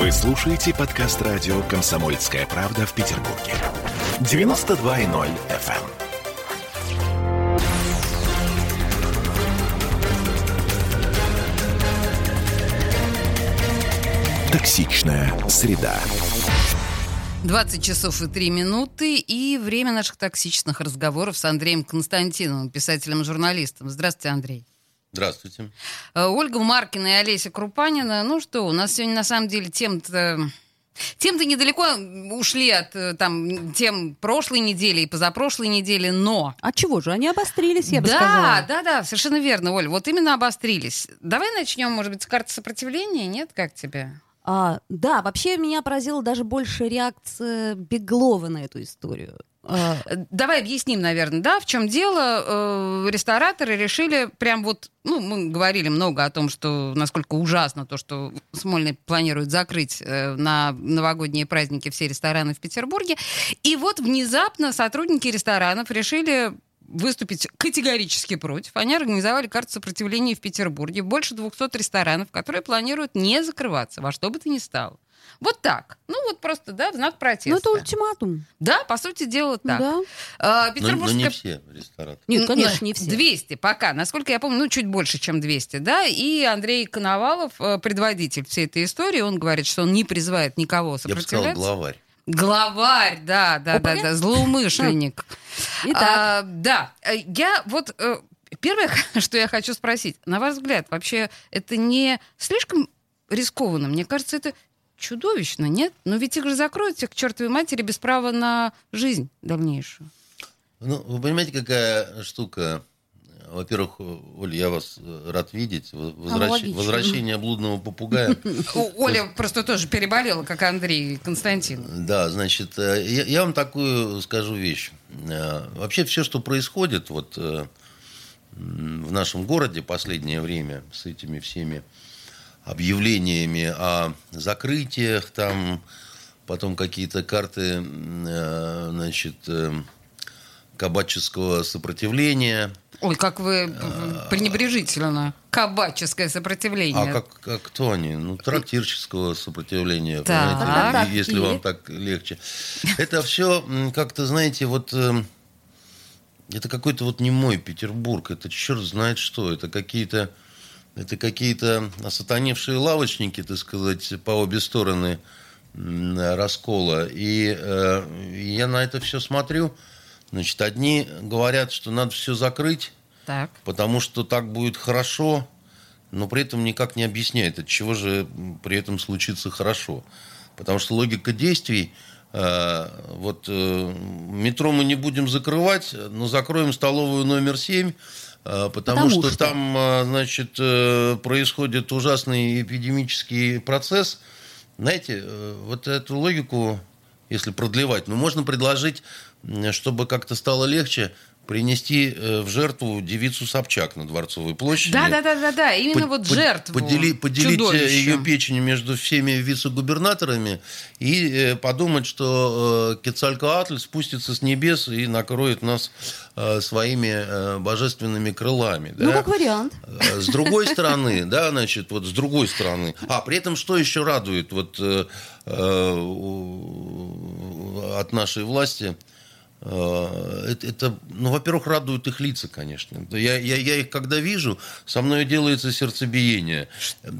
Вы слушаете подкаст радио «Комсомольская правда» в Петербурге. 92.0 FM. Токсичная среда. 20 часов и 3 минуты и время наших токсичных разговоров с Андреем Константиновым, писателем-журналистом. Здравствуйте, Андрей. Здравствуйте. Э, Ольга Маркина и Олеся Крупанина. Ну что, у нас сегодня на самом деле тем-то... Тем-то недалеко ушли от э, там, тем прошлой недели и позапрошлой недели, но... А чего же? Они обострились, я бы да, сказала. Да, да, совершенно верно, Оль. Вот именно обострились. Давай начнем, может быть, с карты сопротивления, нет? Как тебе? А, да, вообще меня поразила даже больше реакция Беглова на эту историю. Э, Давай объясним, наверное, да, в чем дело. Э, Рестораторы решили прям вот, ну, мы говорили много о том, что насколько ужасно то, что Смольный планирует закрыть э, на новогодние праздники все рестораны в Петербурге. И вот внезапно сотрудники ресторанов решили выступить категорически против. Они организовали карту сопротивления в Петербурге. Больше 200 ресторанов, которые планируют не закрываться во что бы то ни стало. Вот так. Ну вот просто, да, в знак протеста. ну, это ультиматум. Да, по сути дела так. Да. А, Но, но Петербургская... не все рестораны. Нет, Ну, конечно, не все. 200 пока, насколько я помню, ну, чуть больше, чем 200, да, и Андрей Коновалов, э, предводитель всей этой истории, он говорит, что он не призывает никого Я бы сказал, сопротивляться. главарь. Главарь, да, да, да, да, злоумышленник. Итак, А, да, э, я вот э, первое, что я хочу спросить, на ваш взгляд, вообще это не слишком рискованно? Мне кажется, это чудовищно, нет? Но ведь их же закроют всех к чертовой матери без права на жизнь дальнейшую. Ну, вы понимаете, какая штука? Во-первых, Оль, я вас э, рад видеть. Во- возвращ- логично. Возвращение блудного попугая. Оля просто тоже переболела, как Андрей Константин. Да, значит, э, я, вам такую скажу вещь. Э, Вообще все, что происходит вот в нашем городе последнее время с этими всеми объявлениями о закрытиях, там потом какие-то карты, э, значит, э, кабаческого сопротивления. Ой, как вы э, пренебрежительно. Кабаческое сопротивление. А как, как кто они? Ну, трактирческого сопротивления, Так. понимаете, если и? вам так легче. Это все как-то, знаете, вот это какой-то вот не мой Петербург, это черт знает что, это какие-то это какие-то осатаневшие лавочники, так сказать, по обе стороны раскола. И э, я на это все смотрю. Значит, одни говорят, что надо все закрыть, Так. потому что так будет хорошо, но при этом никак не объясняет, от чего же при этом случится хорошо. Потому что логика действий, э, вот э, метро мы не будем закрывать, но закроем столовую номер 7, э, потому, Потому что, что. там, э, значит, э, происходит ужасный эпидемический процесс. Знаете, э, вот эту логику, если продлевать, ну, можно предложить, чтобы как-то стало легче, принести э, в жертву девицу Собчак на Дворцовой площади. Да, да, да, да, да. Именно Под- вот жертву. подели- поделить э, чудовищу. ее печень между всеми вице-губернаторами и э, подумать, что Кецалькоатль спустится с небес и накроет нас своими божественными крылами. ну, да? как вариант. С другой стороны, да, значит, вот с другой стороны. А при этом что еще радует вот от нашей власти? Э, Это, это, ну, во-первых, радуют их лица, конечно. Я, я, я их когда вижу, со мной делается сердцебиение.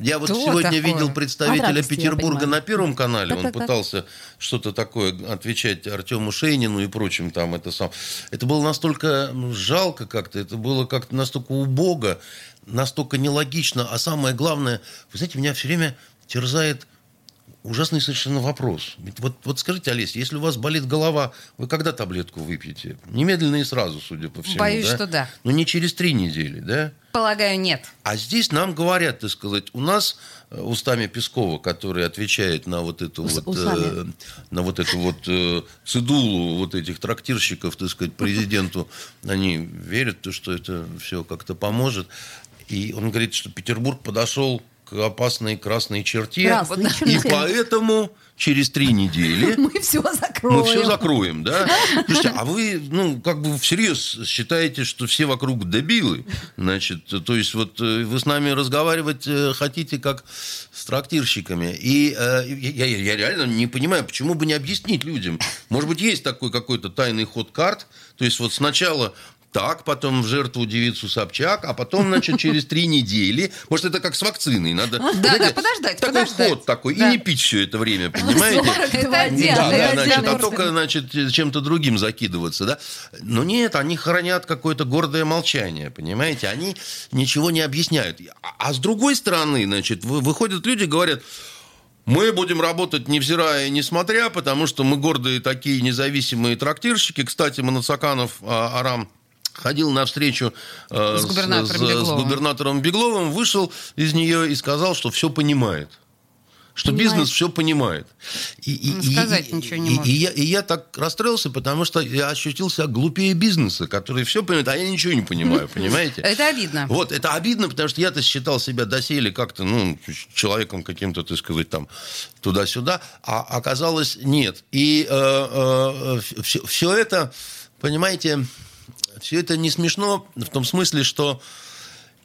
Я вот Что сегодня такое? видел представителя радости, Петербурга на Первом канале. Он Так-так-так. пытался что-то такое отвечать Артему Шейнину и прочим там. Это, сам. это было настолько ну, жалко как-то, это было как-то настолько убого, настолько нелогично. А самое главное, вы знаете, меня все время терзает ужасный совершенно вопрос. Ведь вот, вот скажите, Олеся, если у вас болит голова, вы когда таблетку выпьете? Немедленно и сразу, судя по всему. Боюсь, да? что да. Ну, не через три недели, да? Полагаю, нет. А здесь нам говорят, так сказать, у нас э, устами Пескова, который отвечает на вот эту Ус- вот, э, на вот эту вот э, цедулу вот этих трактирщиков, так сказать, президенту, они верят, то, что это все как-то поможет. И он говорит, что Петербург подошел к опасной красной черте. Красной И черте. поэтому через три недели Мы все закроем. мы все закроем, да? Слушайте, а вы, ну, как бы всерьез считаете, что все вокруг дебилы? Значит, то есть вот э, вы с нами разговаривать э, хотите как с трактирщиками. И э, я, я- я реально не понимаю, почему бы не объяснить людям. Может быть, есть такой какой-то тайный ход карт. То есть вот сначала так, потом в жертву девицу Собчак, а потом, значит, через три недели. Может, это как с вакциной. Надо Да, да, подождать, такой ход такой. И не пить все это время, понимаете? Это. Да, значит, а только, значит, чем-то другим закидываться, да? Но нет, они хранят какое-то гордое молчание, понимаете? Они ничего не объясняют. А, а с другой стороны, значит, вы- выходят люди, говорят, мы будем работать невзирая и несмотря, потому что мы гордые такие независимые трактирщики. Кстати, Манацаканов а, Арам ходил на встречу э, С губернатором с- с губернатором Бегловым, вышел из нее и сказал, что все понимает. Что Понимает. бизнес все понимает. И, и- Ну, и- сказать и- ничего не и- может. и я, и я так расстроился, потому что я ощутил себя глупее бизнеса, который все понимает, а я ничего не понимаю, понимаете? Это обидно. Вот, это обидно, потому что я-то считал себя доселе как-то, ну, человеком каким-то, так сказать, там, туда-сюда, а оказалось нет. И все, это, понимаете, все это не смешно в том смысле, что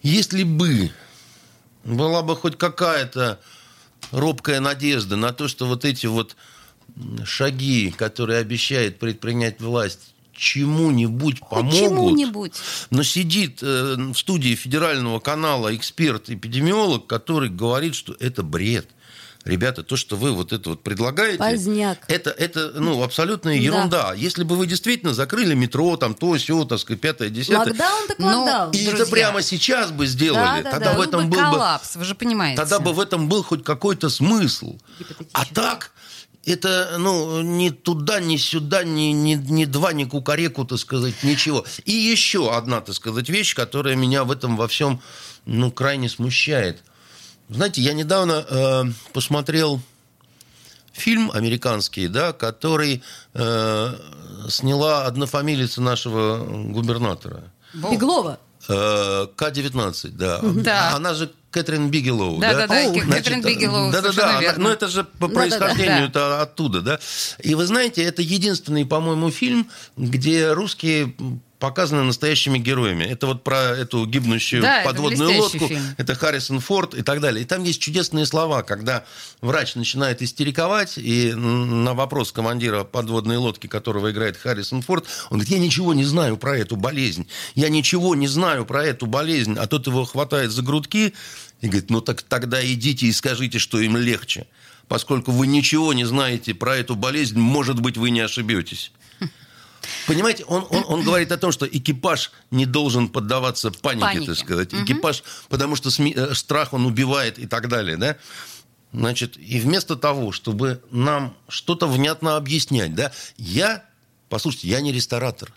если бы была бы хоть какая-то робкая надежда на то, что вот эти вот шаги, которые обещает предпринять власть, чему-нибудь помогут. чему-нибудь. Но сидит э, в студии федерального канала эксперт-эпидемиолог, который говорит, что это бред. Ребята, то, что вы вот это вот предлагаете, Поздняк. это, это ну, абсолютная ерунда. Если бы вы действительно закрыли метро, там то, все, так сказать, пятое, десятое, Локдаун так Ну, локдаун. и это друзья. прямо сейчас бы сделали, Да, да, тогда да. в этом был бы коллапс, вы же понимаете. Тогда бы в этом был хоть какой-то смысл. А так, это, ну, ни туда, ни сюда, ни, ни, ни два, ни кукареку, так сказать, ничего. И еще одна, так сказать, вещь, которая меня в этом во всем, ну, крайне смущает. Знаете, я недавно э, посмотрел фильм американский, да, который э, сняла однофамилица нашего губернатора. Беглова. Э, К-19, да. Да. Она же Кэтрин Бигелоу, Да, да, да, О, Кэтрин Значит, Бигелоу, Да, да, да. верно. Но это же по происхождению это оттуда, да. И вы знаете, это единственный, по-моему, фильм, где русские показаны настоящими героями. Это вот про эту гибнущую Да, подводную лодку. фильм. Это Харрисон Форд и так далее. И там есть чудесные слова, когда врач начинает истериковать, и на вопрос командира подводной лодки, которого играет Харрисон Форд, он говорит, я ничего не знаю про эту болезнь. Я ничего не знаю про эту болезнь. А тот его хватает за грудки и говорит, ну так тогда идите и скажите, что им легче. Поскольку вы ничего не знаете про эту болезнь, может быть, вы не ошибетесь. Понимаете, он, он, он говорит о том, что экипаж не должен поддаваться панике, Панике. так сказать. Экипаж, потому что сми- э, страх он убивает и так далее, да? Значит, и вместо того, чтобы нам что-то внятно объяснять, да, я, послушайте, я не ресторатор.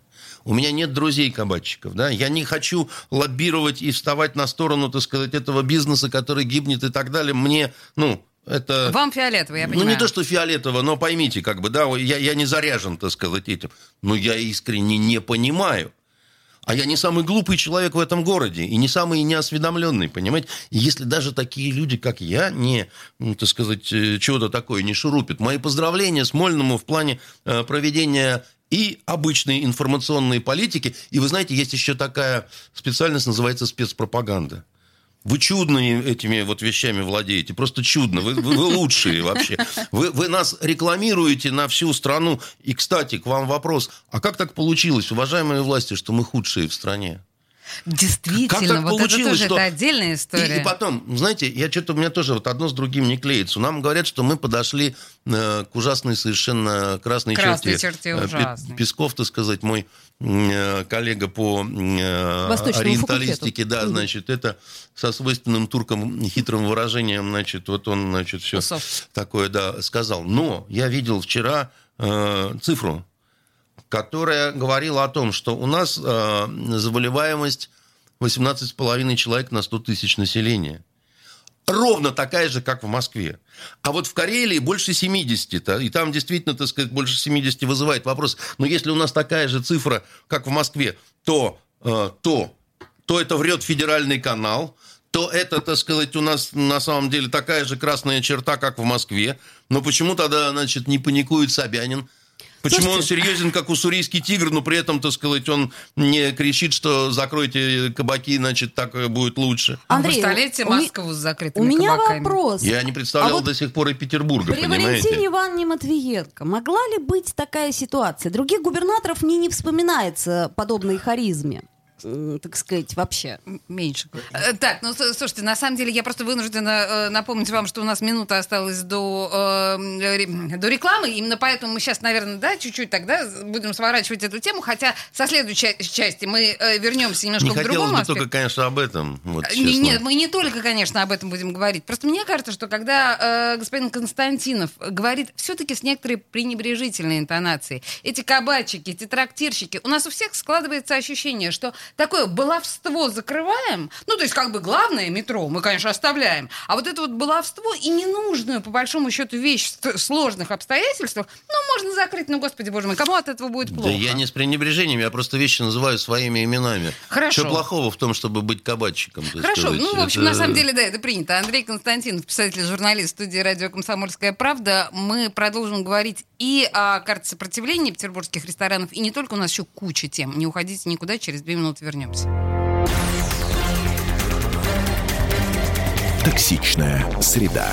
У меня нет друзей-кабачиков, да, я не хочу лоббировать и вставать на сторону, так сказать, этого бизнеса, который гибнет и так далее. Мне, ну, это... Вам фиолетово, я Ну, понимаю. не то, что фиолетово, но поймите, как бы, да, я, я не заряжен, так сказать, этим. Но я искренне не понимаю. А я не самый глупый человек в этом городе и не самый неосведомленный, понимаете? Если даже такие люди, как я, не, ну, так сказать, э, чего-то такое не шурупят, мои поздравления Смольному в плане э, проведения и обычной информационной политики. И вы знаете, есть еще такая специальность, называется спецпропаганда. Вы чудно этими вот вещами владеете, просто чудно. Вы, вы- вы лучшие вообще. Вы, вы нас рекламируете на всю страну. И, кстати, к вам вопрос. А как так получилось, уважаемые власти, что мы худшие в стране? Действительно, Как так вот это получилось, тоже что- это отдельная история. И, и потом, знаете, я что-то у меня тоже вот одно с другим не клеится. Нам говорят, что мы подошли э, к ужасной совершенно красной, Красной черте. черте Э, ужасной. Песков, так сказать, мой э, коллега по э, Восточному ориенталистике, факультету. да, значит, это со свойственным туркам хитрым выражением, значит, вот он, значит, все Усов. такое, да, сказал. Но я видел вчера э, цифру, которая говорила о том, что у нас э, заболеваемость 18,5 человек на 100 тысяч населения. Ровно такая же, как в Москве. А вот в Карелии больше 70. -то, и там действительно, так сказать, больше 70 вызывает вопрос. Но если у нас такая же цифра, как в Москве, то, э, то, то это врет федеральный канал, то это, так сказать, у нас на самом деле такая же красная черта, как в Москве. Но почему тогда, значит, не паникует Собянин? Почему Слушайте. он серьезен, как уссурийский тигр, но при этом, так сказать, он не кричит, что закройте кабаки, значит, так будет лучше? А Андрей, представляете Москву с закрытыми У меня кабаками? вопрос. Я не представлял А вот до сих пор и Петербурга, При понимаете? Валентине Ивановне Матвиенко могла ли быть такая ситуация? Других губернаторов мне не вспоминается подобной харизме, так сказать, вообще. Меньше. Э, Так, ну слушайте, на самом деле я просто вынуждена э, напомнить вам, что у нас минута осталась до, э, ре- до рекламы. Именно поэтому мы сейчас, наверное, да, чуть-чуть тогда будем сворачивать эту тему. Хотя со следующей части мы э, вернемся немножко Не к другому бы только, конечно, об этом. Вот, Э, Не-. Нет, мы не только, конечно, об этом будем говорить. Просто мне кажется, что когда э, господин Константинов говорит все-таки с некоторой пренебрежительной интонацией, эти кабачики, эти трактирщики, у нас у всех складывается ощущение, что такое баловство закрываем, ну, то есть как бы главное метро мы, конечно, оставляем, а вот это вот баловство и ненужную, по большому счету, вещь в сложных обстоятельствах, ну, можно закрыть, ну, господи, боже мой, кому от этого будет плохо? Да я не с пренебрежением, я просто вещи называю своими именами. Хорошо. Что плохого в том, чтобы быть кабачиком? Хорошо, сказать? ну, в общем, Это- на самом деле, да, это принято. Андрей Константинов, писатель, журналист студии радио «Комсомольская правда». Мы продолжим говорить и о карте сопротивления петербургских ресторанов, и не только, у нас еще куча тем. Не уходите никуда, через две минуты вернемся. Токсичная среда.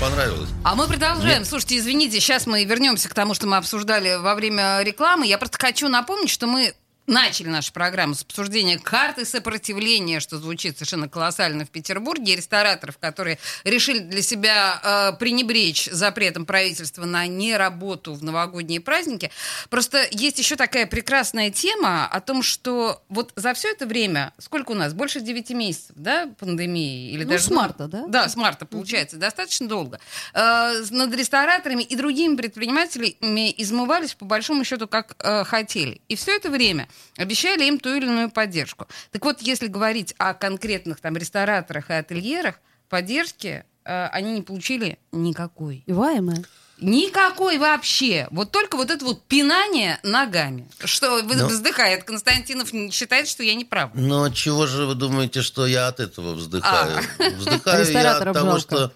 Понравилось. А мы продолжаем. Слушайте, извините, сейчас мы вернемся к тому, что мы обсуждали во время рекламы. Я просто хочу напомнить, что мы начали нашу программу с обсуждения карты сопротивления, что звучит совершенно колоссально в Петербурге, и рестораторов, которые решили для себя э, пренебречь запретом правительства на неработу в новогодние праздники. Просто есть еще такая прекрасная тема о том, что вот за все это время, сколько у нас? Больше 9 месяцев, да, пандемии? Или Ну, даже, с марта, да? Да, с марта, получается, достаточно долго. Э, над рестораторами и другими предпринимателями измывались, по большому счету, как э, хотели. И все это время обещали им ту или иную поддержку. Так вот, если говорить о конкретных там рестораторах и ательерах, поддержки э, они не получили никакой. Иваемая. Никакой вообще. Вот только вот это вот пинание ногами. Что вы- Ну. вздыхает Константинов, считает, что я не прав. Но чего же вы думаете, что я от этого вздыхаю? Вздыхаю я от того, жалко. что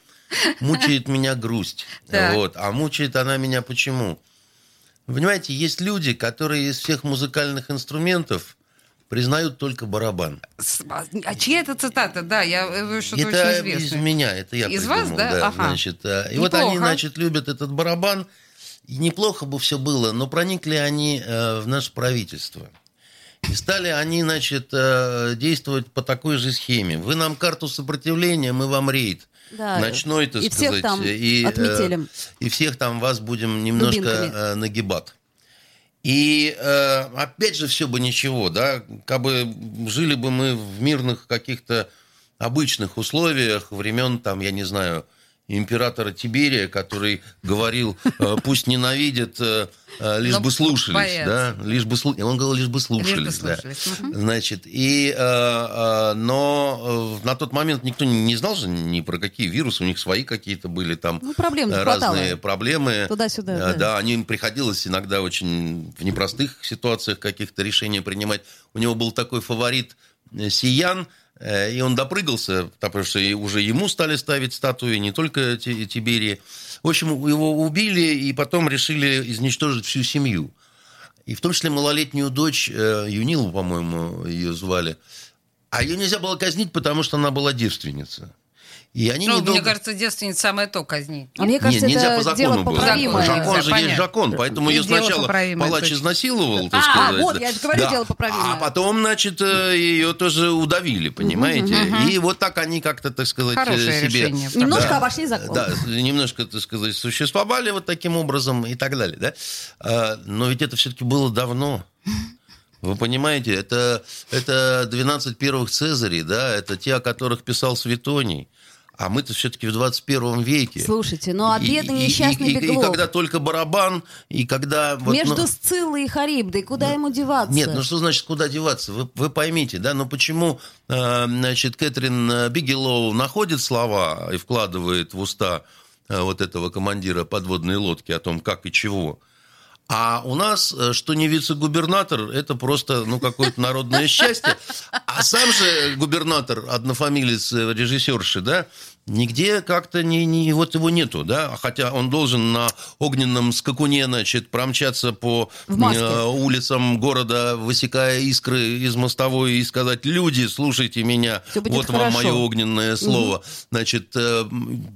мучает меня грусть. Вот. А мучает она меня почему? Вы Понимаете, есть люди, которые из всех музыкальных инструментов признают только барабан. А а чья это цитата? Да, я э, что-то это очень из известное. меня, это я Из придумал. вас, да? Ага. значит, э, и вот они, Неплохо. значит, любят этот барабан. И неплохо бы все было, но проникли они э, в наше правительство. И стали они, значит, э, действовать по такой же схеме. Вы нам карту сопротивления, мы вам рейд. Да. Ночной, так и сказать. всех там и, э, отметелим. и всех там вас будем немножко Дубинками. э, нагибать. И э, опять же все бы ничего, да, как бы жили бы мы в мирных каких-то обычных условиях времен, там, я не знаю, императора Тиберия, который говорил, э, пусть ненавидят, лишь бы слушались, да, лишь бы Он говорил, лишь бы слушались, да. Значит, и, э, э, но на тот момент никто не знал же ни про какие вирусы, у них свои какие-то были там Ну, проблем разные проблемы. Туда-сюда, да. Да, они им приходилось иногда очень в непростых ситуациях каких-то решения принимать. У него был такой фаворит Сиян, и он допрыгался, потому что уже ему стали ставить статуи, не только Ти- Тиберии. В общем, его убили, и потом решили изничтожить всю семью. И в том числе малолетнюю дочь, э, Юнилу, по-моему, ее звали. А ее нельзя было казнить, потому что она была девственница. И они Ну, недолго- мне кажется, девственница самое то казнить. А мне кажется, не, нельзя по это закону дело было. поправимое. Закон Закон же Понятно. есть закон, поэтому И ее сначала палач точно. изнасиловал, так А, сказать. вот, да. я же говорю, Да. дело поправимое. А потом, значит, э, ее тоже удавили, понимаете? И вот так они как-то, так сказать, э, Хорошее себе... решение. Немножко Да. обошли закон. Да, немножко, так сказать, существовали вот таким образом и так далее, да? А, Но ведь это все-таки было давно. Вы понимаете, это, это 12 первых Цезарей, да, это те, о которых писал Светоний. А мы-то все-таки в 21 веке. Слушайте, ну а И- бедный и- несчастный и, и, и Беглов. когда только барабан, и когда... вот, Между ну, Сциллой и Харибдой, куда ему деваться? Нет, ну что значит, куда деваться? Вы, вы поймите, да, но почему, э, значит, Кэтрин Бигелоу находит слова и вкладывает в уста э, вот этого командира подводной лодки о том, как и чего, а у нас, э, что не вице-губернатор, это просто, ну, какое-то народное счастье. А сам же губернатор, однофамилец э, режиссерши, да, нигде как-то не, не, вот его нету, да, хотя он должен на огненном скакуне, значит, промчаться по э, улицам города, высекая искры из мостовой и сказать, люди, слушайте меня, вот вам хорошо». мое огненное слово. Значит, э,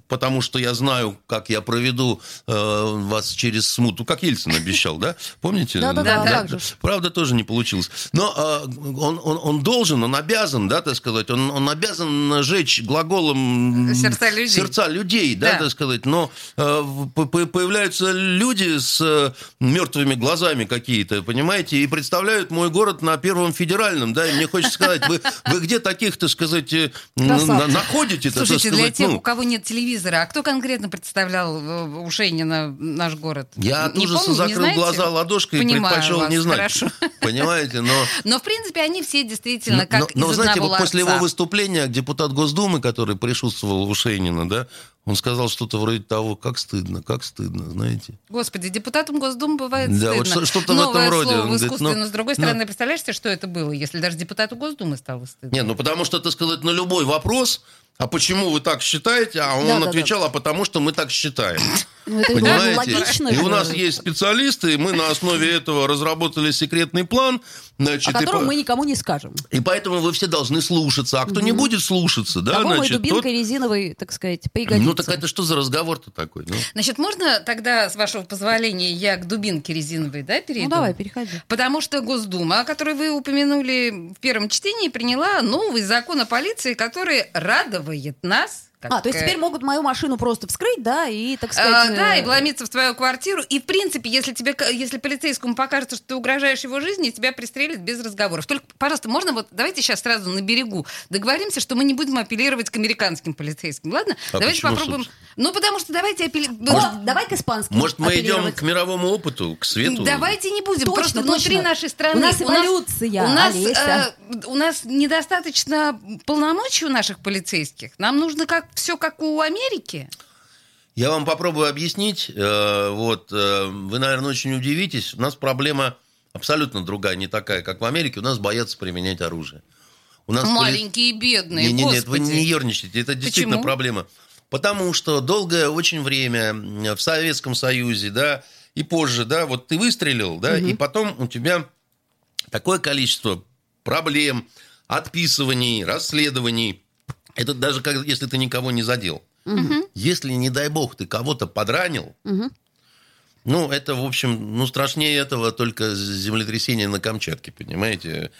потому что я знаю, как я проведу э, вас через смуту, как Ельцин обещал, да? Помните? Да-да-да. Правда, тоже не получилось. Но э, он, должен, он обязан, да, так сказать, он, он обязан жечь глаголом Сердца людей. сердца людей, да, Да. так сказать. Но э, появляются люди с э, мертвыми глазами какие-то, понимаете, и представляют мой город на Первом федеральном, да, и мне хочется сказать, вы, вы где таких, так сказать, э, на- находите, Слушайте, для сказать, тех, ну, у кого нет телевизора, а кто конкретно представлял э, у Шейнина наш город? я от Не ужаса помню, закрыл знаете? глаза ладошкой и Понимаю предпочел вас, не знать. хорошо. Понимаете, но... Но, в принципе, они все действительно Но, как но, но, из знаете, одного вот после его выступления депутат Госдумы, который присутствовал у Шейнина, да, он сказал что-то вроде того, как стыдно, как стыдно, знаете. Господи, депутатам Госдумы бывает Да, стыдно. вот что- что-то в Новое этом роде. слово Он в говорит, искусстве, ну, но с другой ну. стороны, представляешь себе, что это было, если даже депутату Госдумы стало стыдно? Нет, ну потому что, так сказать, на любой вопрос, а почему вы так считаете, а он Да-да-да. отвечал, а потому что мы так считаем. Ну, это Понимаете? логично И у нас есть специалисты, и мы на основе этого разработали секретный план. О Значит, и, котором мы никому не скажем. и поэтому вы все должны слушаться. А кто не будет слушаться, да, Кого мы значит, дубинкой тот... резиновой, так сказать, пригодится. Ну так это что за разговор-то такой? Ну? Значит, можно тогда, с вашего позволения, я к дубинке резиновой, да, перейду? Ну, давай, переходи. Потому что Госдума, о которой вы упомянули в первом чтении, приняла новый закон о полиции, который радует нас. Как, А, то есть э, теперь могут мою машину просто вскрыть, да, и, так А, сказать... да, э, и вломиться в твою квартиру. И, в принципе, если тебе, если полицейскому покажется, что ты угрожаешь его жизни, тебя пристрелят без разговоров. Только, пожалуйста, можно вот, давайте сейчас сразу на берегу договоримся, что мы не будем апеллировать к американским полицейским, ладно? А давайте почему, попробуем. собственно? Ну, потому что давайте апеллировать. Давай к испанскому Может, мы идем к мировому опыту, к свету? Давайте не будем. Точно, Просто внутри точно. нашей страны. У нас эволюция, У нас, Олеся. э, у нас недостаточно полномочий у наших полицейских. Нам нужно как все как у Америки. Я вам попробую объяснить. Э, Вот, э, вы, наверное, очень удивитесь. У нас проблема абсолютно другая, не такая, как в Америке. У нас боятся применять оружие. У нас поли- Маленькие, бедные. Не, не, нет, вы не ерничайте. Это действительно Почему? проблема. Потому что долгое очень время в Советском Союзе, да, и позже, да, вот ты выстрелил, да, и потом у тебя такое количество проблем, отписываний, расследований. Это даже как, если ты никого не задел. Если, не дай бог, ты кого-то подранил, Мгм. ну, это, в общем, ну, страшнее этого только землетрясение на Камчатке, понимаете?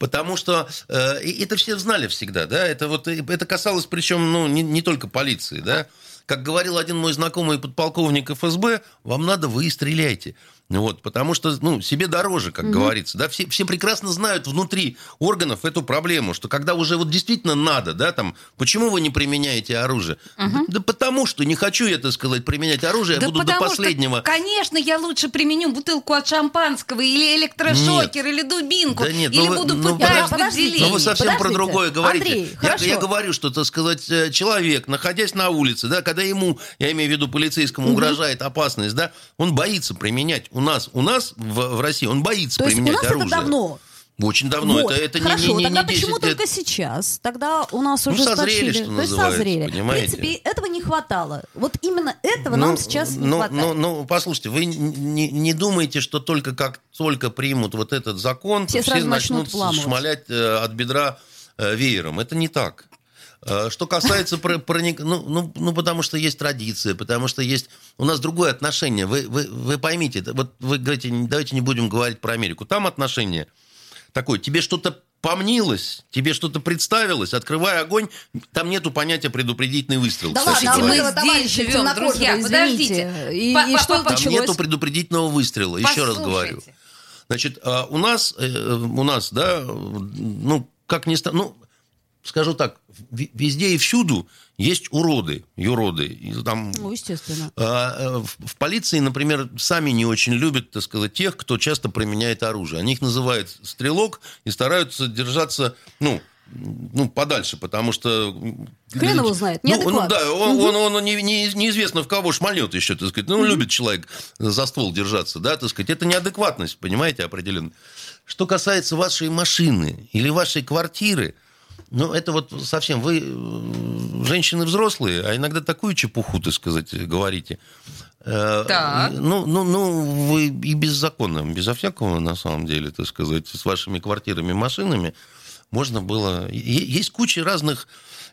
Потому что э, это все знали всегда, да, это вот, это касалось, причем, ну, не, не только полиции, да. Как говорил один мой знакомый подполковник ФСБ, вам надо, вы и стреляйте. Вот, потому что, ну, себе дороже, как говорится, да, все, все прекрасно знают внутри органов эту проблему, что когда уже вот действительно надо, да, там, почему вы не применяете оружие? Да, да потому что не хочу я, так сказать, применять оружие, Да я буду до потому что, последнего. конечно, я лучше применю бутылку от шампанского или электрошокер, или дубинку, Да нет, или ну вы- буду ну пытать в подождите. Но вы совсем про Подождите. другое говорите. Андрей, я, хорошо. я говорю, что, так сказать, э, человек, находясь на улице, да, когда ему, я имею в виду полицейскому, угрожает опасность, да, он боится применять. У нас, у нас в, в России он боится То есть у применять нас оружие. это давно. Очень давно. Вот. Это, это не- Хорошо, не, не, тогда не 10 почему лет. только сейчас? Тогда у нас Ну, уже созрели, что То есть созрели. понимаете? В принципе, этого не хватало. Вот именно этого Ну, нам сейчас не ну, хватает. Ну, ну, послушайте, вы не, не думаете, что только как только примут вот этот закон, Все все начнут начнут шмалять э, от бедра э, веером. Это не так. Э, Что касается про- проник- ну, ну, ну, потому что есть традиция, потому что есть у нас другое отношение. Вы, вы, вы поймите, это- вот вы говорите, давайте не будем говорить про Америку. Там отношение такое, тебе что-то помнилось, тебе что-то представилось, открывай огонь, там нету понятия предупредительный выстрел. Да кстати ладно, мы здесь живем, друзья, извините. подождите. И, По- и по- что по- Там нету предупредительного выстрела, еще раз говорю. Послушайте. Значит, а у нас, э, у нас, да, ну, как ни странно, ну, скажу так, везде и всюду есть уроды, юроды. Там, Ну, естественно. а, э, в, в полиции, например, сами не очень любят, так сказать, тех, кто часто применяет оружие. Они их называют стрелок и стараются держаться, ну, ну, подальше, потому что... Хрен его знает, Ну, ну да, он, он, он не- не- неизвестно в кого шмальнет еще, так сказать. Ну, любит человек за ствол держаться, да, так сказать. Это неадекватность, понимаете, определенно. Что касается вашей машины или вашей квартиры, ну, это вот совсем... Вы э, женщины взрослые, а иногда такую чепуху, так сказать, говорите. Э, Так. Ну, ну, ну, вы и беззаконно, безо всякого, на самом деле, так сказать, с вашими квартирами, машинами можно было... Есть куча разных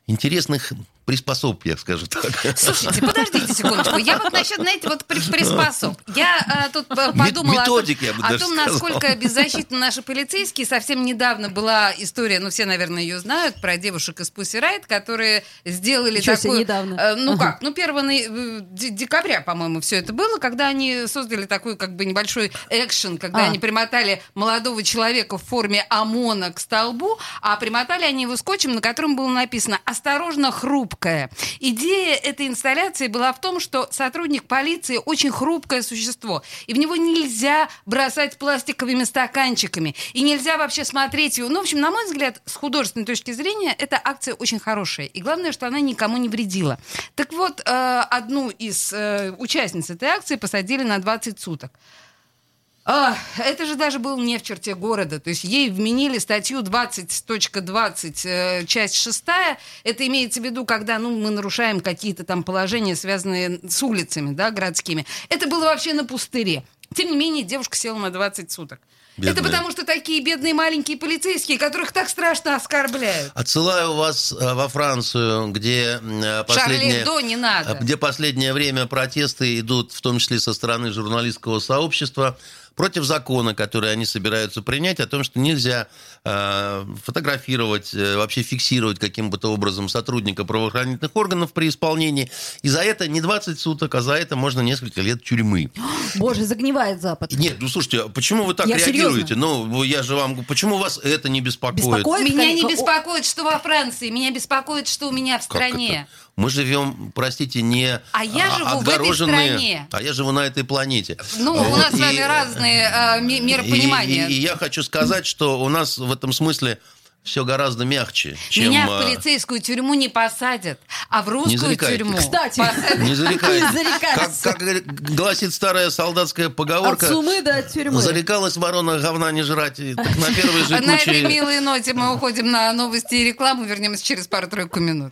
интересных приспособ, я скажу так. Слушайте, подождите секундочку. Я вот насчет, знаете, вот при- приспособ. Я а, тут э, подумала о том, методик, я бы о том, насколько беззащитны наши полицейские. Совсем недавно была история, ну, все, наверное, ее знают, про девушек из Pussy Riot, которые сделали Ничего такую... недавно. э, ну Ага. как, ну, 1 ноя- э, де- декабря, по-моему, все это было, когда они создали такой как бы небольшой экшен, когда А. они примотали молодого человека в форме ОМОНа к столбу, а примотали они его скотчем, на котором было написано «Осторожно, хрупкая». Идея этой инсталляции была в том, что сотрудник полиции очень хрупкое существо, и в него нельзя бросать пластиковыми стаканчиками, и нельзя вообще смотреть его. Ну, в общем, на мой взгляд, с художественной точки зрения, эта акция очень хорошая, и главное, что она никому не вредила. Так вот, э, одну из э, участниц этой акции посадили на 20 суток. А, это же даже был не в черте города. То есть ей вменили статью 20.20, э, часть 6. Это имеется в виду, когда ну, мы нарушаем какие-то там положения, связанные с улицами да, городскими. Это было вообще на пустыре. Тем не менее, девушка села на 20 суток. Это Бедная. потому, что такие бедные маленькие полицейские, которых так страшно оскорбляют. Отсылаю вас э, во Францию, где э, последнее, Эбдо не надо. где последнее время протесты идут, в том числе со стороны журналистского сообщества, против закона, который они собираются принять, о том, что нельзя э, фотографировать, э, вообще фиксировать каким бы то образом сотрудника правоохранительных органов при исполнении. И за это не 20 суток, а за это можно несколько лет тюрьмы. Боже, загнивает Запад. Нет, ну слушайте, а почему вы так Я реагируете? Ну, я же вам... Почему вас это не беспокоит? Беспокоит? Меня не беспокоит, что во Франции, меня беспокоит, что у меня в Как стране. Мы живем, простите, не А я живу в этой отгороженные, стране. А я живу на этой планете. Ну, у Вот, нас с и- вами разные э, ми- миропонимания. И, и- и я хочу сказать, что у нас в этом смысле все гораздо мягче, чем... Меня в а, полицейскую тюрьму не посадят, а в русскую зарекайтесь. тюрьму. Кстати. посадят. Не зарекайтесь. Не зарекайся. Как, как гласит старая солдатская От поговорка, сумы до тюрьмы. зарекалась ворона говна не жрать. Так на первой же А На этой милой ноте мы уходим на новости и рекламу. Вернемся через пару-тройку минут.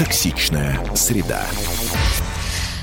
Токсичная среда.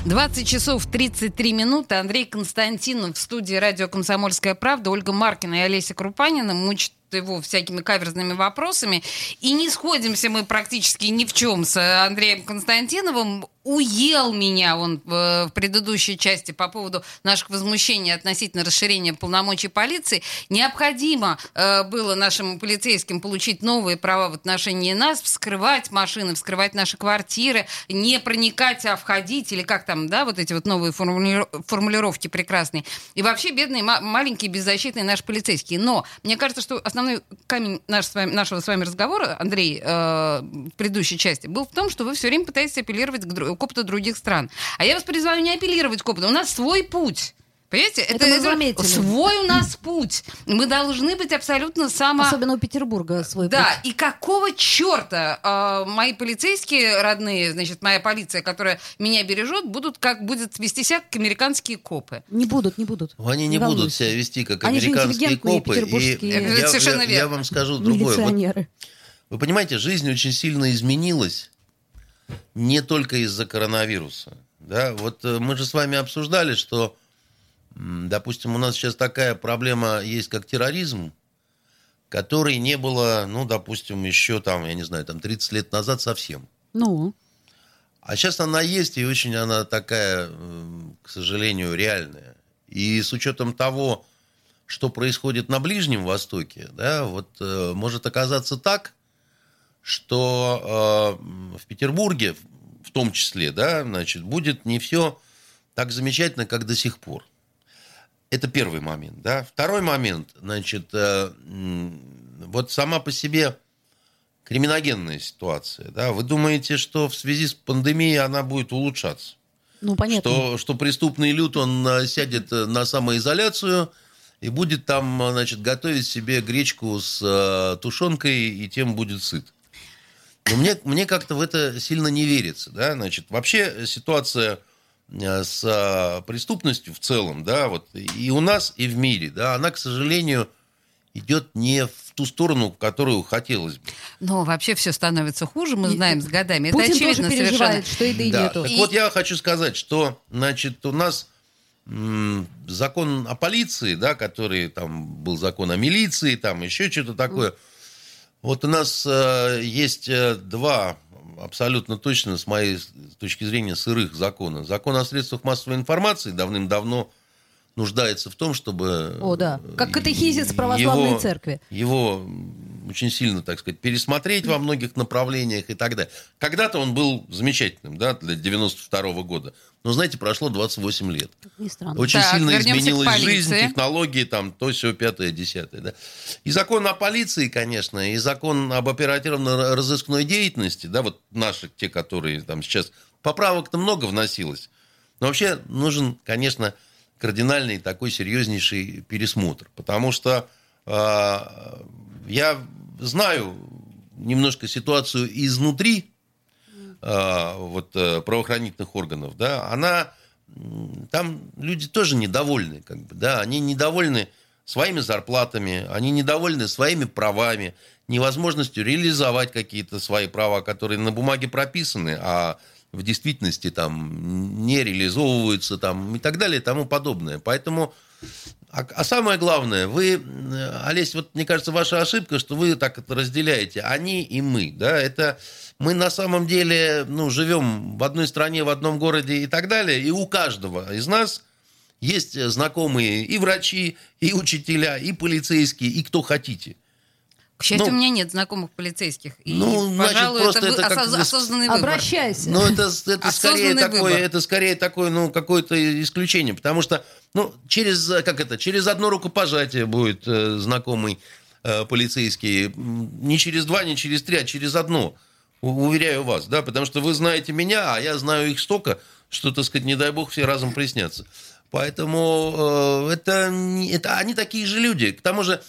20 часов 33 минуты. Андрей Константинов в студии радио «Комсомольская правда». Ольга Маркина и Олеся Крупанина мучат его всякими каверзными вопросами. И не сходимся мы практически ни в чем с Андреем Константиновым. Уел меня он в, в предыдущей части по поводу наших возмущений относительно расширения полномочий полиции. Необходимо э, было нашим полицейским получить новые права в отношении нас, вскрывать машины, вскрывать наши квартиры, не проникать, а входить, или как там, да, вот эти вот новые формули- формулировки прекрасные. И вообще бедные, ма- маленькие, беззащитные наши полицейские. Но мне кажется, что основной камень наш с вами- нашего с вами разговора, Андрей, э, в предыдущей части, был в том, что вы все время пытаетесь апеллировать к, к опыту других стран. А я вас призываю не апеллировать к опыту. У нас свой путь. Понимаете? Это мы заметили. свой у нас путь. Мы должны быть абсолютно само... Особенно у Петербурга свой Да, путь. и какого черта э, мои полицейские родные, значит, моя полиция, которая меня бережет, будут как будет вести себя как американские копы. Не будут, не будут. Они не будут волнуйся. себя вести как Они американские копы. И петербургские Это я, совершенно я- верно. я вам скажу другое. Вот. Вы понимаете, жизнь очень сильно изменилась не только из-за коронавируса. Да? Вот э, мы же с вами обсуждали, что, допустим, у нас сейчас такая проблема есть, как терроризм, которой не было, ну, допустим, еще там, я не знаю, там 30 лет назад совсем. Ну, А сейчас она есть, и очень она такая, к сожалению, реальная. И с учетом того, что происходит на Ближнем Востоке, да, вот э, может оказаться так, что э, в Петербурге, в том числе, да, значит, будет не все так замечательно, как до сих пор. Это первый момент, да. Второй момент, значит, э, вот сама по себе криминогенная ситуация, да. Вы думаете, что в связи с пандемией она будет улучшаться? ну понятно. Что, что преступный люд, он э, сядет э, на самоизоляцию и будет там, э, значит, готовить себе гречку с э, тушенкой, и тем будет сыт. Но мне, мне как-то в это сильно не верится, да, значит, вообще ситуация э, с э, преступностью в целом, да, вот и у нас, и в мире, да, она, к сожалению, идет не в ту сторону, в которую хотелось бы. Но вообще все становится хуже, мы И- знаем с годами. Это Путин очевидно тоже совершенно. переживает, что еды Да. нету. Так И- вот я хочу сказать, что, значит, у нас м, закон о полиции, да, который там был закон о милиции, там еще что-то такое. Вот у нас э, есть э, два абсолютно точно, с моей точки зрения, сырых закона. Закон о средствах массовой информации давным-давно нуждается в том, чтобы... О, да. э, Как катехизис православной его- церкви. его очень сильно, так сказать, пересмотреть во многих направлениях и так далее. Когда-то он был замечательным, да, для 92 года. Но, знаете, прошло 28 лет. Странно. Очень Так, сильно изменилась жизнь, технологии, там, то, все, пятое, десятое. Да. И закон о полиции, конечно, и закон об оперативно-розыскной деятельности, да, вот наши, те, которые там сейчас... Поправок-то много вносилось. Но вообще нужен, конечно, кардинальный такой серьезнейший пересмотр. Потому что э, я знаю немножко ситуацию изнутри вот, э, правоохранительных органов, да, она там люди тоже недовольны, как бы, да, они недовольны своими зарплатами, они недовольны своими правами, невозможностью реализовать какие-то свои права, которые на бумаге прописаны, а в действительности там не реализовываются там и так далее и тому подобное. Поэтому, а, а самое главное, вы, э, Олесь, вот мне кажется, ваша ошибка, что вы так это разделяете, они и мы, да, это мы на самом деле, ну, живем в одной стране, в одном городе и так далее, и у каждого из нас есть знакомые и врачи, и учителя, и полицейские, и кто хотите. К счастью, Ну, у меня нет знакомых полицейских. И, ну, значит, пожалуй, просто это, это осоз- осознанный выбор. Обращайся. Ну, это, это скорее Осознанный такое, выбор. это скорее такое, ну, какое-то исключение, потому что, ну, через, как это, через одно рукопожатие будет э, знакомый э, полицейский, не через два, не через три, а через одно, У- уверяю вас, да, потому что вы знаете меня, а я знаю их столько, что, так сказать, не дай бог, все разом приснятся. Поэтому э, это, это они такие же люди. К тому же э,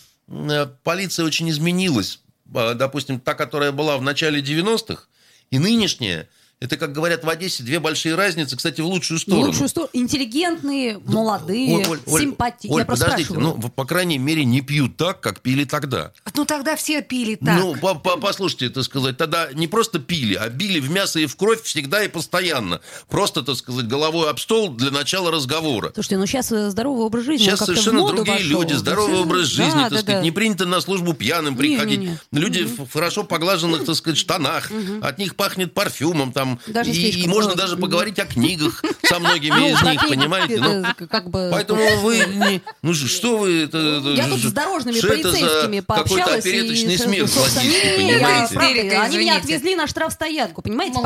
полиция очень изменилась. Э, Допустим, та, которая была в начале 90-х, и нынешняя, это, как говорят в Одессе, две большие разницы, кстати, в лучшую В сторону. лучшую сторону. Интеллигентные, молодые, Оль, Оль, Оль, симпатичные. Оль, Я подождите, спрашиваю. ну, в- по крайней мере, не пьют так, как пили тогда. Ну, тогда все пили так. Ну, по- по- послушайте, это сказать, тогда не просто пили, а били в мясо и в кровь всегда и постоянно. Просто, так сказать, головой об стол для начала разговора. Слушайте, ну сейчас здоровый образ жизни, Сейчас в совершенно другие вошел. люди, здоровый Совершенно- образ жизни, Да, так да, сказать, да. не принято на службу пьяным приходить. Люди в хорошо поглаженных, так сказать, штанах, от них пахнет парфюмом там, Даже и, и можно много. даже поговорить о книгах со многими Ну, из них, понимаете? Ну. Поэтому вы не... Ну что вы... Это, Я тут с дорожными что это за полицейскими какой-то пообщалась. опереточный и, смех классический, Они меня отвезли на штрафстоянку, понимаете?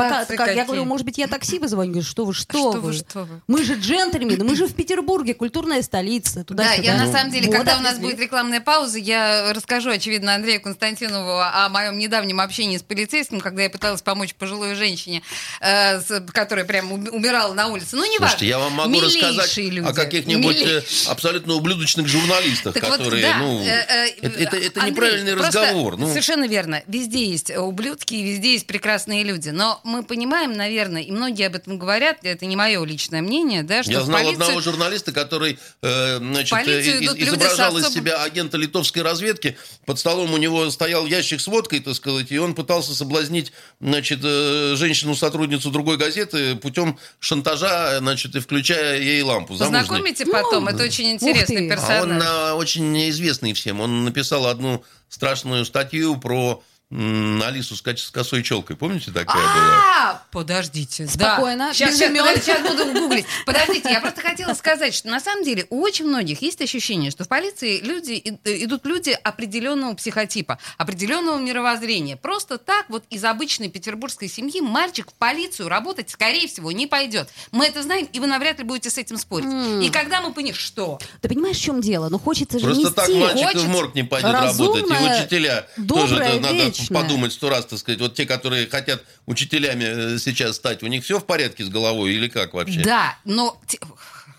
Я говорю, может быть, я такси? Они говорят, что вы, что, Что вы? вы, что вы? Мы же джентльмены, мы же в Петербурге, культурная столица. Туда Да, я на самом деле, Вот, когда у нас будет рекламная пауза, я расскажу, очевидно, Андрею Константинову о моем недавнем общении с полицейским, когда я пыталась помочь пожилой женщине э, с- которая прям ум- умирала на улице. Ну, не Слушайте, я вам могу рассказать люди. о каких-нибудь э, Милейшие. абсолютно ублюдочных журналистах, Так вот, которые, да, ну, э, э, это, это- Андрей, неправильный разговор. Ну, Совершенно верно. Везде есть ублюдки, везде есть прекрасные люди. Но мы понимаем, наверное, и многие об этом говорят, это не мое личное мнение, да, что я знал полицию- одного журналиста, который э, значит, э, из- изображал с из особым- себя агента литовской разведки. Под столом у него стоял ящик с водкой, так сказать, и он пытался соблазнить значит, э, женщину-сотрудницу другой газеты путем шантажа, значит, и включая ей лампу. замужней. Познакомите потом, это очень интересный ты. А персонаж. он а, очень известный всем. Он написал одну страшную статью про Алису с косой челкой. Помните, такая была? А, подождите. Спокойно. Сейчас, буду гуглить. Подождите, я просто хотела сказать, что на самом деле у очень многих есть ощущение, что в полиции люди, э, идут люди определенного психотипа, определенного мировоззрения. Просто так вот из обычной петербургской семьи мальчик в полицию работать, скорее всего, не пойдет. Мы это знаем, и вы навряд ли будете с этим спорить. И когда мы понимаем, что? Ты понимаешь, в чем дело? Ну, хочется же Просто нести. так мальчик в морг не пойдет работать. И разумное, учителя доброе, тоже надо вечное. подумать сто раз, так сказать. Вот те, которые хотят учителями э, сейчас стать, у них все в порядке с головой или как вообще? Да, но те-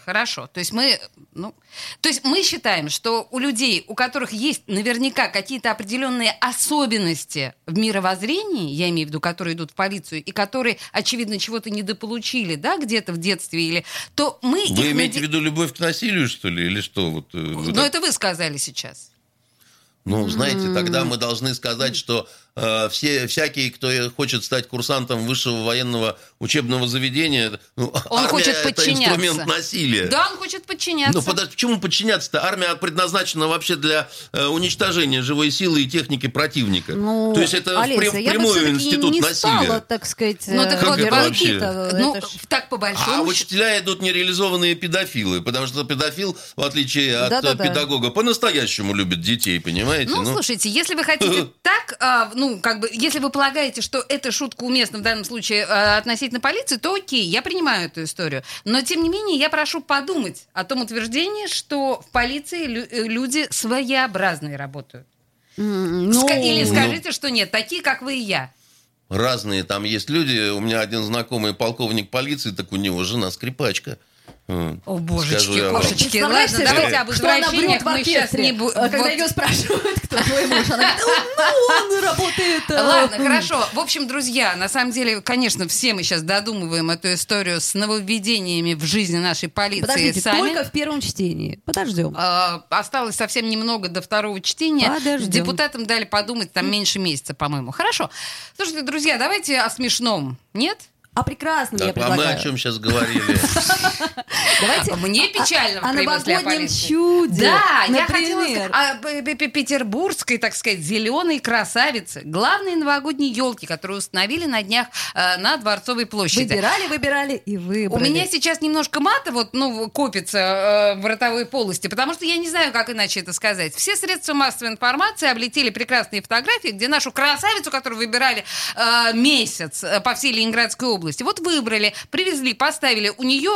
хорошо. То есть мы, ну, то есть мы считаем, что у людей, у которых есть наверняка какие-то определенные особенности в мировоззрении, я имею в виду, которые идут в полицию и которые, очевидно, чего-то недополучили, да, где-то в детстве или, то мы Вы имеете наде- в виду любовь к насилию, что ли, или что? Вот, э, вы Ну это вы сказали сейчас. Ну, знаете, тогда мы должны сказать, что все, всякий, кто хочет стать курсантом высшего военного учебного заведения, ну, Он армия хочет это подчиняться. инструмент насилия. Да, он хочет подчиняться. Ну, подожди, почему подчиняться-то? Армия предназначена вообще для э, уничтожения живой силы и техники противника. Ну, То есть это Олеся, впря- я бы прямой институт не насилия. стала, так сказать, Ну, так э, вот, вообще? ярлыки-то, ну, это ж- так по большому А учителя идут нереализованные педофилы, потому что педофил, в отличие от Да-да-да. э, педагога, по-настоящему любит детей, понимаете? Ну, слушайте, если вы хотите так, а, ну, как бы, если вы полагаете, что эта шутка уместна в данном случае а, относительно полиции, то окей, я принимаю эту историю. Но, тем не менее, я прошу подумать о том утверждении, что в полиции лю- э, люди своеобразные работают. М, Ска- ну, Или скажите, что нет, такие, как вы и я. Разные там есть люди. У меня один знакомый полковник полиции, так у него жена скрипачка. Вот. О, Скажу божечки, я вам. кошечки. Ладно, давайте об что она извращениях врет в мы сейчас не будем. Когда ее спрашивают, кто твой муж, она говорит, ну, он работает... э, Ладно, хорошо. В общем, друзья, на самом деле, конечно, все мы сейчас додумываем эту историю с нововведениями в жизни нашей полиции Подождите, сами. только в первом чтении. Подождем. А, осталось совсем немного до второго чтения. Подождем. Депутатам дали подумать там меньше месяца, по-моему. Хорошо. Слушайте, друзья, давайте о смешном. Нет? А прекрасно я Так, а мы предлагаю. о чем сейчас говорили? Давайте Мне печально о, о о новогоднем чуде. Да, я хотела например. сказать о п- петербургской, так сказать, зеленой красавице. Главной новогодней елки, которую установили на днях э, на Дворцовой площади. Выбирали, выбирали и У выбрали. меня сейчас немножко мата вот, ну, копится э, в ротовой полости, потому что я не знаю, как иначе это сказать. Все средства массовой информации облетели прекрасные фотографии, где нашу красавицу, которую выбирали э, месяц по всей Ленинградской области, вот выбрали, привезли, поставили. У нее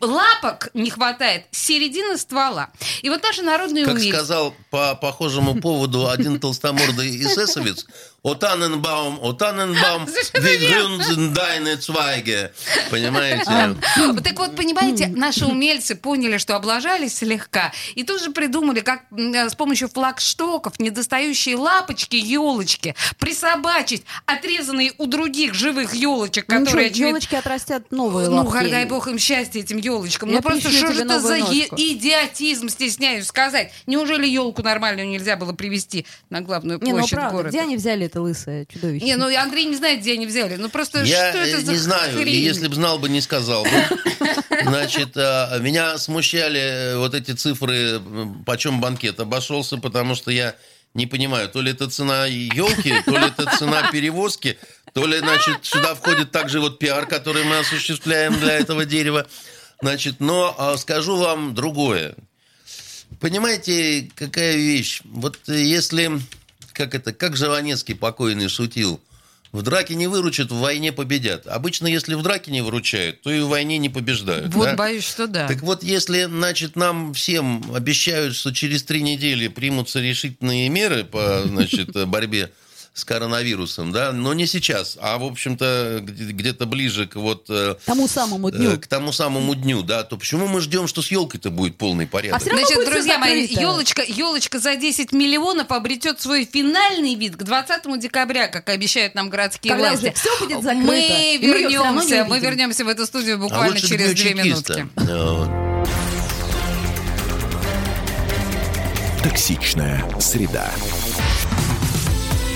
лапок не хватает, середины ствола. И вот наши народные Как умельцы... сказал по похожему поводу один толстомордый эсэсовец, «О Таненбаум, о Таненбаум, sind deine Zweige». Понимаете? Вот Так вот, понимаете, наши умельцы поняли, что облажались слегка, и тут же придумали, как э, с помощью флагштоков недостающие лапочки, елочки присобачить, отрезанные у других живых елочек, Ну, которые, очевидно, елочки отрастят новые ну, лапки. дай бог им счастья, этим елочкам. Я ну, просто что же это за е- идиотизм, стесняюсь сказать. Неужели елку нормальную нельзя было привезти на главную Не, ну площадь правда, города? где они взяли это лысое чудовище? Не, ну Андрей не знает, где они взяли. Ну просто Я что это э, за не знаю, и хрень? если бы знал бы, не сказал бы. Значит, э, меня смущали э, вот эти цифры, почем банкет обошелся, потому что я не понимаю, то ли это цена елки, то ли это цена перевозки, то ли, значит, сюда входит также вот пиар, который мы осуществляем для этого дерева. Значит, но а, скажу вам другое. Понимаете, какая вещь? Вот если, как это, как Жванецкий покойный шутил, в драке не выручат, в войне победят. Обычно, если в драке не выручают, то и в войне не побеждают. Вот да? боюсь, что да. Так вот, если, значит, нам всем обещают, что через три недели примутся решительные меры по, значит, борьбе с коронавирусом, да, но не сейчас, а, в общем-то, где- где-то ближе к вот... э, Тому самому э, дню. К тому самому дню, да, то почему мы ждем, что с елкой-то будет полный порядок? А Значит, друзья мои, елочка, елочка за 10 миллионов обретет свой финальный вид к 20 декабря, как обещают нам городские Когда власти. всё будет закрыто, Мы вернемся, мы вернемся в эту студию А буквально лучше к через дню две чекиста. минутки. Вот. Токсичная среда.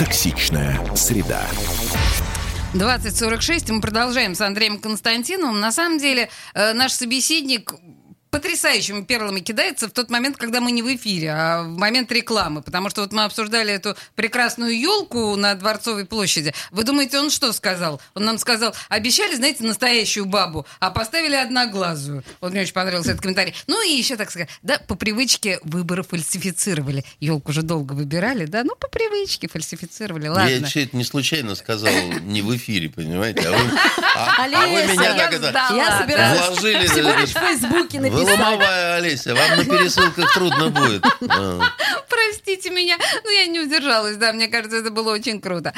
Токсичная среда. 2046, мы продолжаем с Андреем Константиновым. На самом деле, э, наш собеседник потрясающими перлами кидается в тот момент, когда мы не в эфире, а в момент рекламы. Потому что вот мы обсуждали эту прекрасную елку на Дворцовой площади. Вы думаете, он что сказал? Он нам сказал, обещали, знаете, настоящую бабу, а поставили одноглазую. Вот мне очень понравился этот комментарий. Ну и еще так сказать, да, по привычке выборы фальсифицировали. Елку уже долго выбирали, да, ну по привычке фальсифицировали. Ладно. Я это не случайно сказал, не в эфире, понимаете? А вы, а- а вы меня я так это вложили. всего лишь в Фейсбуке Вы ломовая, Олеся, вам на пересылках трудно будет. А. Простите меня, ну я не удержалась, да, мне кажется, это было очень круто.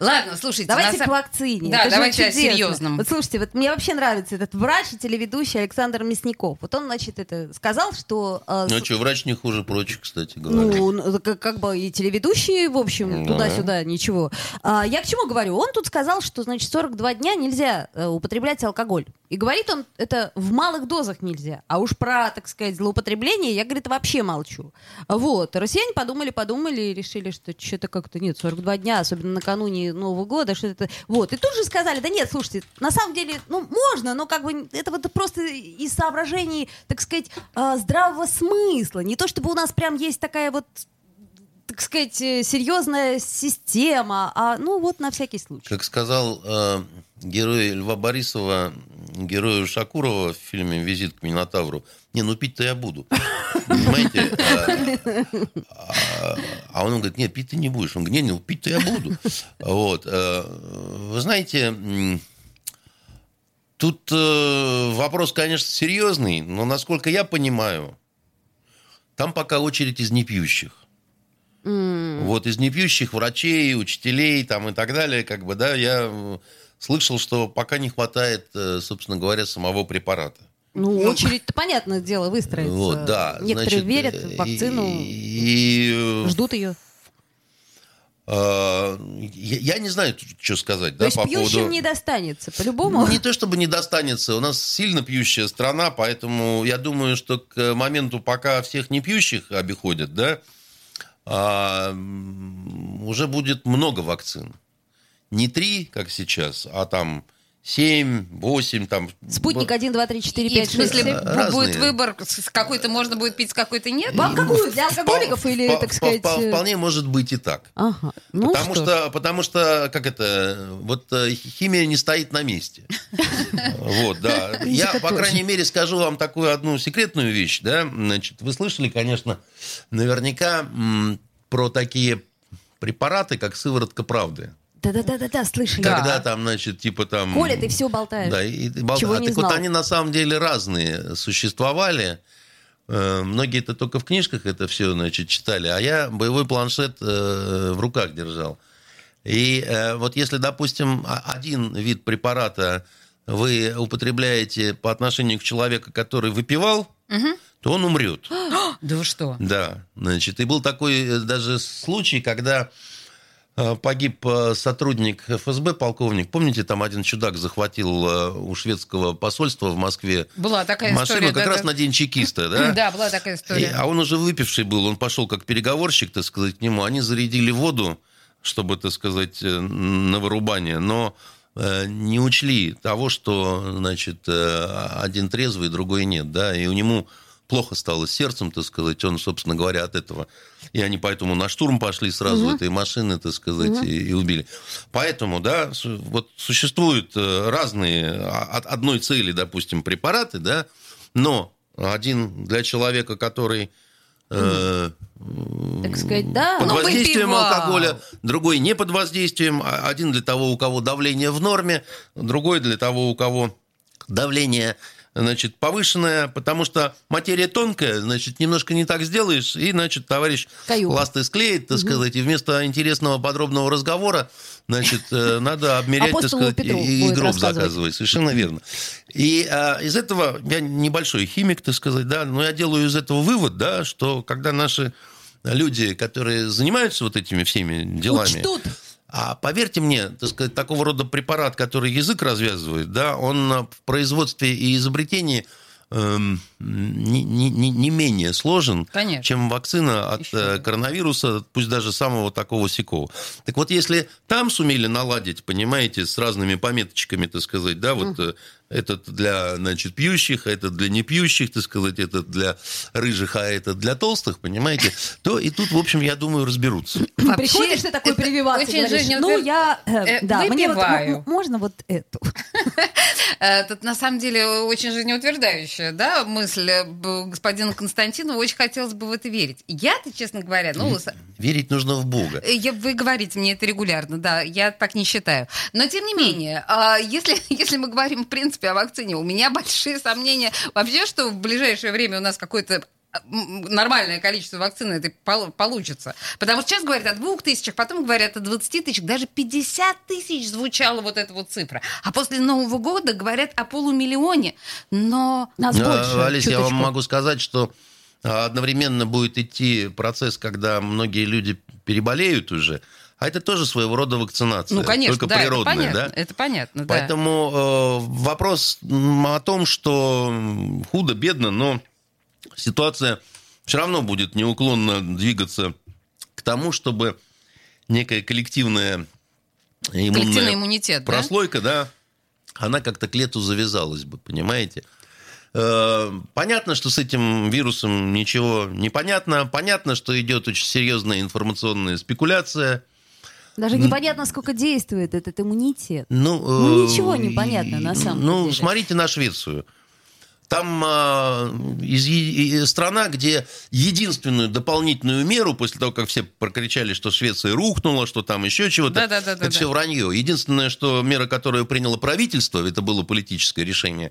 Ладно, слушайте. Давайте к вакцине. Да, давайте о серьезном. Вот слушайте, вот мне вообще нравится этот врач и телеведущий Александр Мясников. Вот он, значит, это сказал, что... э, Ну с- что, врач не хуже прочих, кстати говоря. Ну, как, как бы и телеведущие, в общем, Да. туда-сюда, ничего. А, я к чему говорю? Он тут сказал, что, значит, 42 дня нельзя э, употреблять алкоголь. И говорит он, это в малых дозах нельзя. А уж про, так сказать, злоупотребление я, говорит, вообще молчу. Вот. Россияне подумали, подумали и решили, что что-то как-то нет, 42 дня, особенно накануне Нового года, что это... Вот. И тут же сказали, да нет, слушайте, на самом деле, ну, можно, но как бы это вот просто из соображений, так сказать, э, здравого смысла. Не то, чтобы у нас прям есть такая вот так сказать, э, серьезная система, а ну вот на всякий случай. Как сказал э, герой Льва Борисова, герою Шакурова в фильме «Визит к Минотавру», не, ну пить-то я буду. Понимаете? А, а- он говорит, нет, пить ты не будешь. Он говорит, не, ну пить-то я буду. Вот. э, Вы знаете, тут э, вопрос, конечно, серьезный, но, насколько я понимаю, там пока очередь из непьющих. Вот из непьющих врачей, учителей там и так далее, как бы, да, я слышал, что пока не хватает, э, собственно говоря, самого препарата. Ну, очередь-то, понятное дело, выстроится. Вот, да. Некоторые значит, верят э, в вакцину, И, и, ждут ее. э, я, я не знаю, что сказать, То да, есть по пьющим поводу... не достанется, по-любому. Не то чтобы не достанется, у нас сильно пьющая страна, поэтому я думаю, что к моменту, пока всех не пьющих обиходят, да, а, уже будет много вакцин. Не три, как сейчас, а там семь, восемь, там... Спутник б- 1, 2, 3, 4, И 5, в смысле 6, 7. бу- Разные. будет выбор, с какой-то можно будет пить, с какой-то нет? Вам какую? Для алкоголиков Впол- или, впол- так сказать... э, Вполне может быть и так. Ага. Ну потому, что, что, потому что, как это, вот э, химия не стоит на месте. Вот, да. Я, по крайней мере, скажу вам такую одну секретную вещь, да. Значит, вы слышали, конечно, наверняка про такие препараты, как сыворотка правды. Да-да-да-да, слышали. Когда там, значит, типа там... Коля, ты все болтаешь. Да, и, и болта- Чего а не так знал. вот они на самом деле разные существовали. Э, Многие это только в книжках это все, значит, читали, а я боевой планшет э, в руках держал. И э, вот если, допустим, один вид препарата вы употребляете по отношению к человеку, который выпивал, то он умрет. Да вы что? Да, значит, и был такой даже случай, когда погиб э, сотрудник ФСБ, полковник. Помните, там один чудак захватил э, у шведского посольства в Москве Была такая машину история. как да, раз да. на день чекиста, да? Да, была такая И- история. а он уже выпивший был, он пошел как переговорщик, так сказать, к нему. Они зарядили воду, чтобы, так сказать, э, на вырубание, но э, не учли того, что, значит, э, один трезвый, другой нет, да, и у него плохо стало с сердцем, так сказать, он, собственно говоря, от этого. И они поэтому на штурм пошли сразу этой машины, так сказать, и, и убили. Поэтому, да, вот существуют э, разные а- от одной цели, допустим, препараты, да, но один для человека, который э, Так сказать, да. под воздействием выпивал. алкоголя, другой не под воздействием. А- Один для того, у кого давление в норме, другой для того, у кого давление значит, повышенное, потому что материя тонкая, значит, немножко не так сделаешь, и, значит, товарищ Каюга. ласты склеит, так сказать, и вместо интересного подробного разговора, значит, э, надо обмерять, так Апостолу сказать, Петру и, и гроб заказывать. Совершенно верно. И а, из этого, я небольшой химик, так сказать, да, но я делаю из этого вывод, да, что когда наши люди, которые занимаются вот этими всеми делами... Учтут. А поверьте мне, так сказать, такого рода препарат, который язык развязывает, да, он в производстве и изобретении эм, не, не- не- не менее сложен, Конечно. чем вакцина от Еще э, коронавируса, пусть даже самого такого сякого. Так вот, если там сумели наладить, понимаете, с разными пометочками, так сказать, да, вот э, этот для, значит, пьющих, а этот для непьющих, так сказать, этот для рыжих, а этот для толстых, понимаете, то и тут, в общем, я думаю, разберутся. Вообще, Приходишь ты такой прививаться, очень говоришь, Женя ну я, э, Э, да, мне вот выпиваю. м- м- можно вот эту. Э, Тут на самом деле очень жизнеутверждающая да, мысль э, господина Константинова. Очень хотелось бы в это верить. Я-то, честно говоря, ну, Верить нужно в Бога. я- вы говорите мне это регулярно, да, я так не считаю. Но тем не менее, а, если, если мы говорим, в принципе, о вакцине, у меня большие сомнения вообще, что в ближайшее время у нас какой-то м, нормальное количество вакцины пол- получится. Потому что сейчас говорят о двух тысячах, потом говорят о 20 тысячах, даже 50 тысяч звучала вот эта вот цифра. А после Нового года говорят о полумиллионе. Но Нас А, больше. Олесь, я вам чуточку. могу сказать, что а, одновременно будет идти процесс, когда многие люди переболеют уже, а это тоже своего рода вакцинация. Ну, конечно, только да, природная, это понятно. да? Это понятно, да. Поэтому э, вопрос о том, что худо, бедно, но ситуация все равно будет неуклонно двигаться к тому, чтобы некая коллективная иммунная Коллективный иммунитет, да? прослойка, да, она как-то к лету завязалась бы, понимаете? Э, Понятно, что с этим вирусом ничего не понятно. Понятно, что идет очень серьезная информационная спекуляция. Даже непонятно, сколько действует этот иммунитет. Ну, Ну, э, ничего не понятно на самом Ну, деле. смотрите на Швецию. Там а, из, и- страна, где единственную дополнительную меру, после того, как все прокричали, что Швеция рухнула, что там еще чего-то, Да-да-да-да-да. это все вранье. Единственное, что мера, которую приняло правительство, это было политическое решение,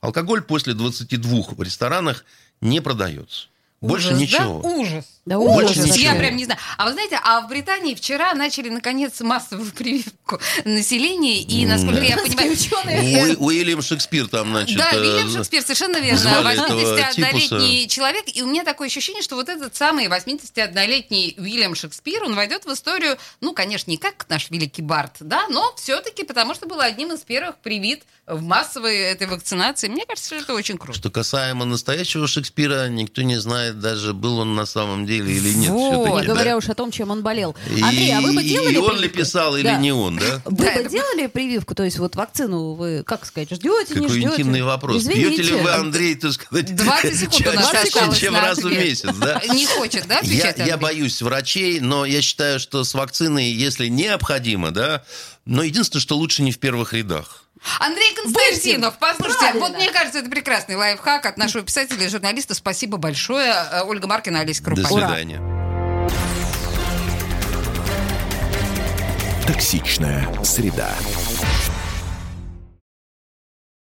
алкоголь после 22 в ресторанах не продается. Больше Ужас, ничего. Да? Ужас. Да Больше ужас. ничего. Я прям не знаю. А вы знаете, а в Британии вчера начали, наконец, массовую прививку населения, и, насколько я понимаю... Ученые. У- Уильям Шекспир там, значит... Да, э, Вильям Шекспир, совершенно верно. звали этого 81-летний человек. И у меня такое ощущение, что вот этот самый 81-летний Вильям Шекспир, он войдет в историю, ну, конечно, не как наш великий Барт, да, но все-таки потому, что был одним из первых привит в массовой этой вакцинации. Мне кажется, что это очень круто. Что касаемо настоящего Шекспира, никто не знает даже, был он на самом деле или нет. Вот, Не да. говоря уж о том, чем он болел. И- Андрей, а вы бы делали И он ли писал, или Да. не он, да? Вы Да, бы это- делали прививку? То есть вот вакцину вы, как сказать, ждете, не Какой ждете? интимный вопрос. Извините. Пьете ли вы, Андрей, так сказать, 20 секунд чаще, осталось чем на раз в месяц, да? Не хочет, да, Я, отвечать? я боюсь врачей, но я считаю, что с вакциной, если необходимо, да, но единственное, что лучше не в первых рядах. Андрей Константинов, послушайте, Правильно. вот мне кажется, это прекрасный лайфхак от нашего писателя и журналиста. Спасибо большое. Э, Ольга Маркина, Олеся До Крупанина. свидания. Токсичная среда.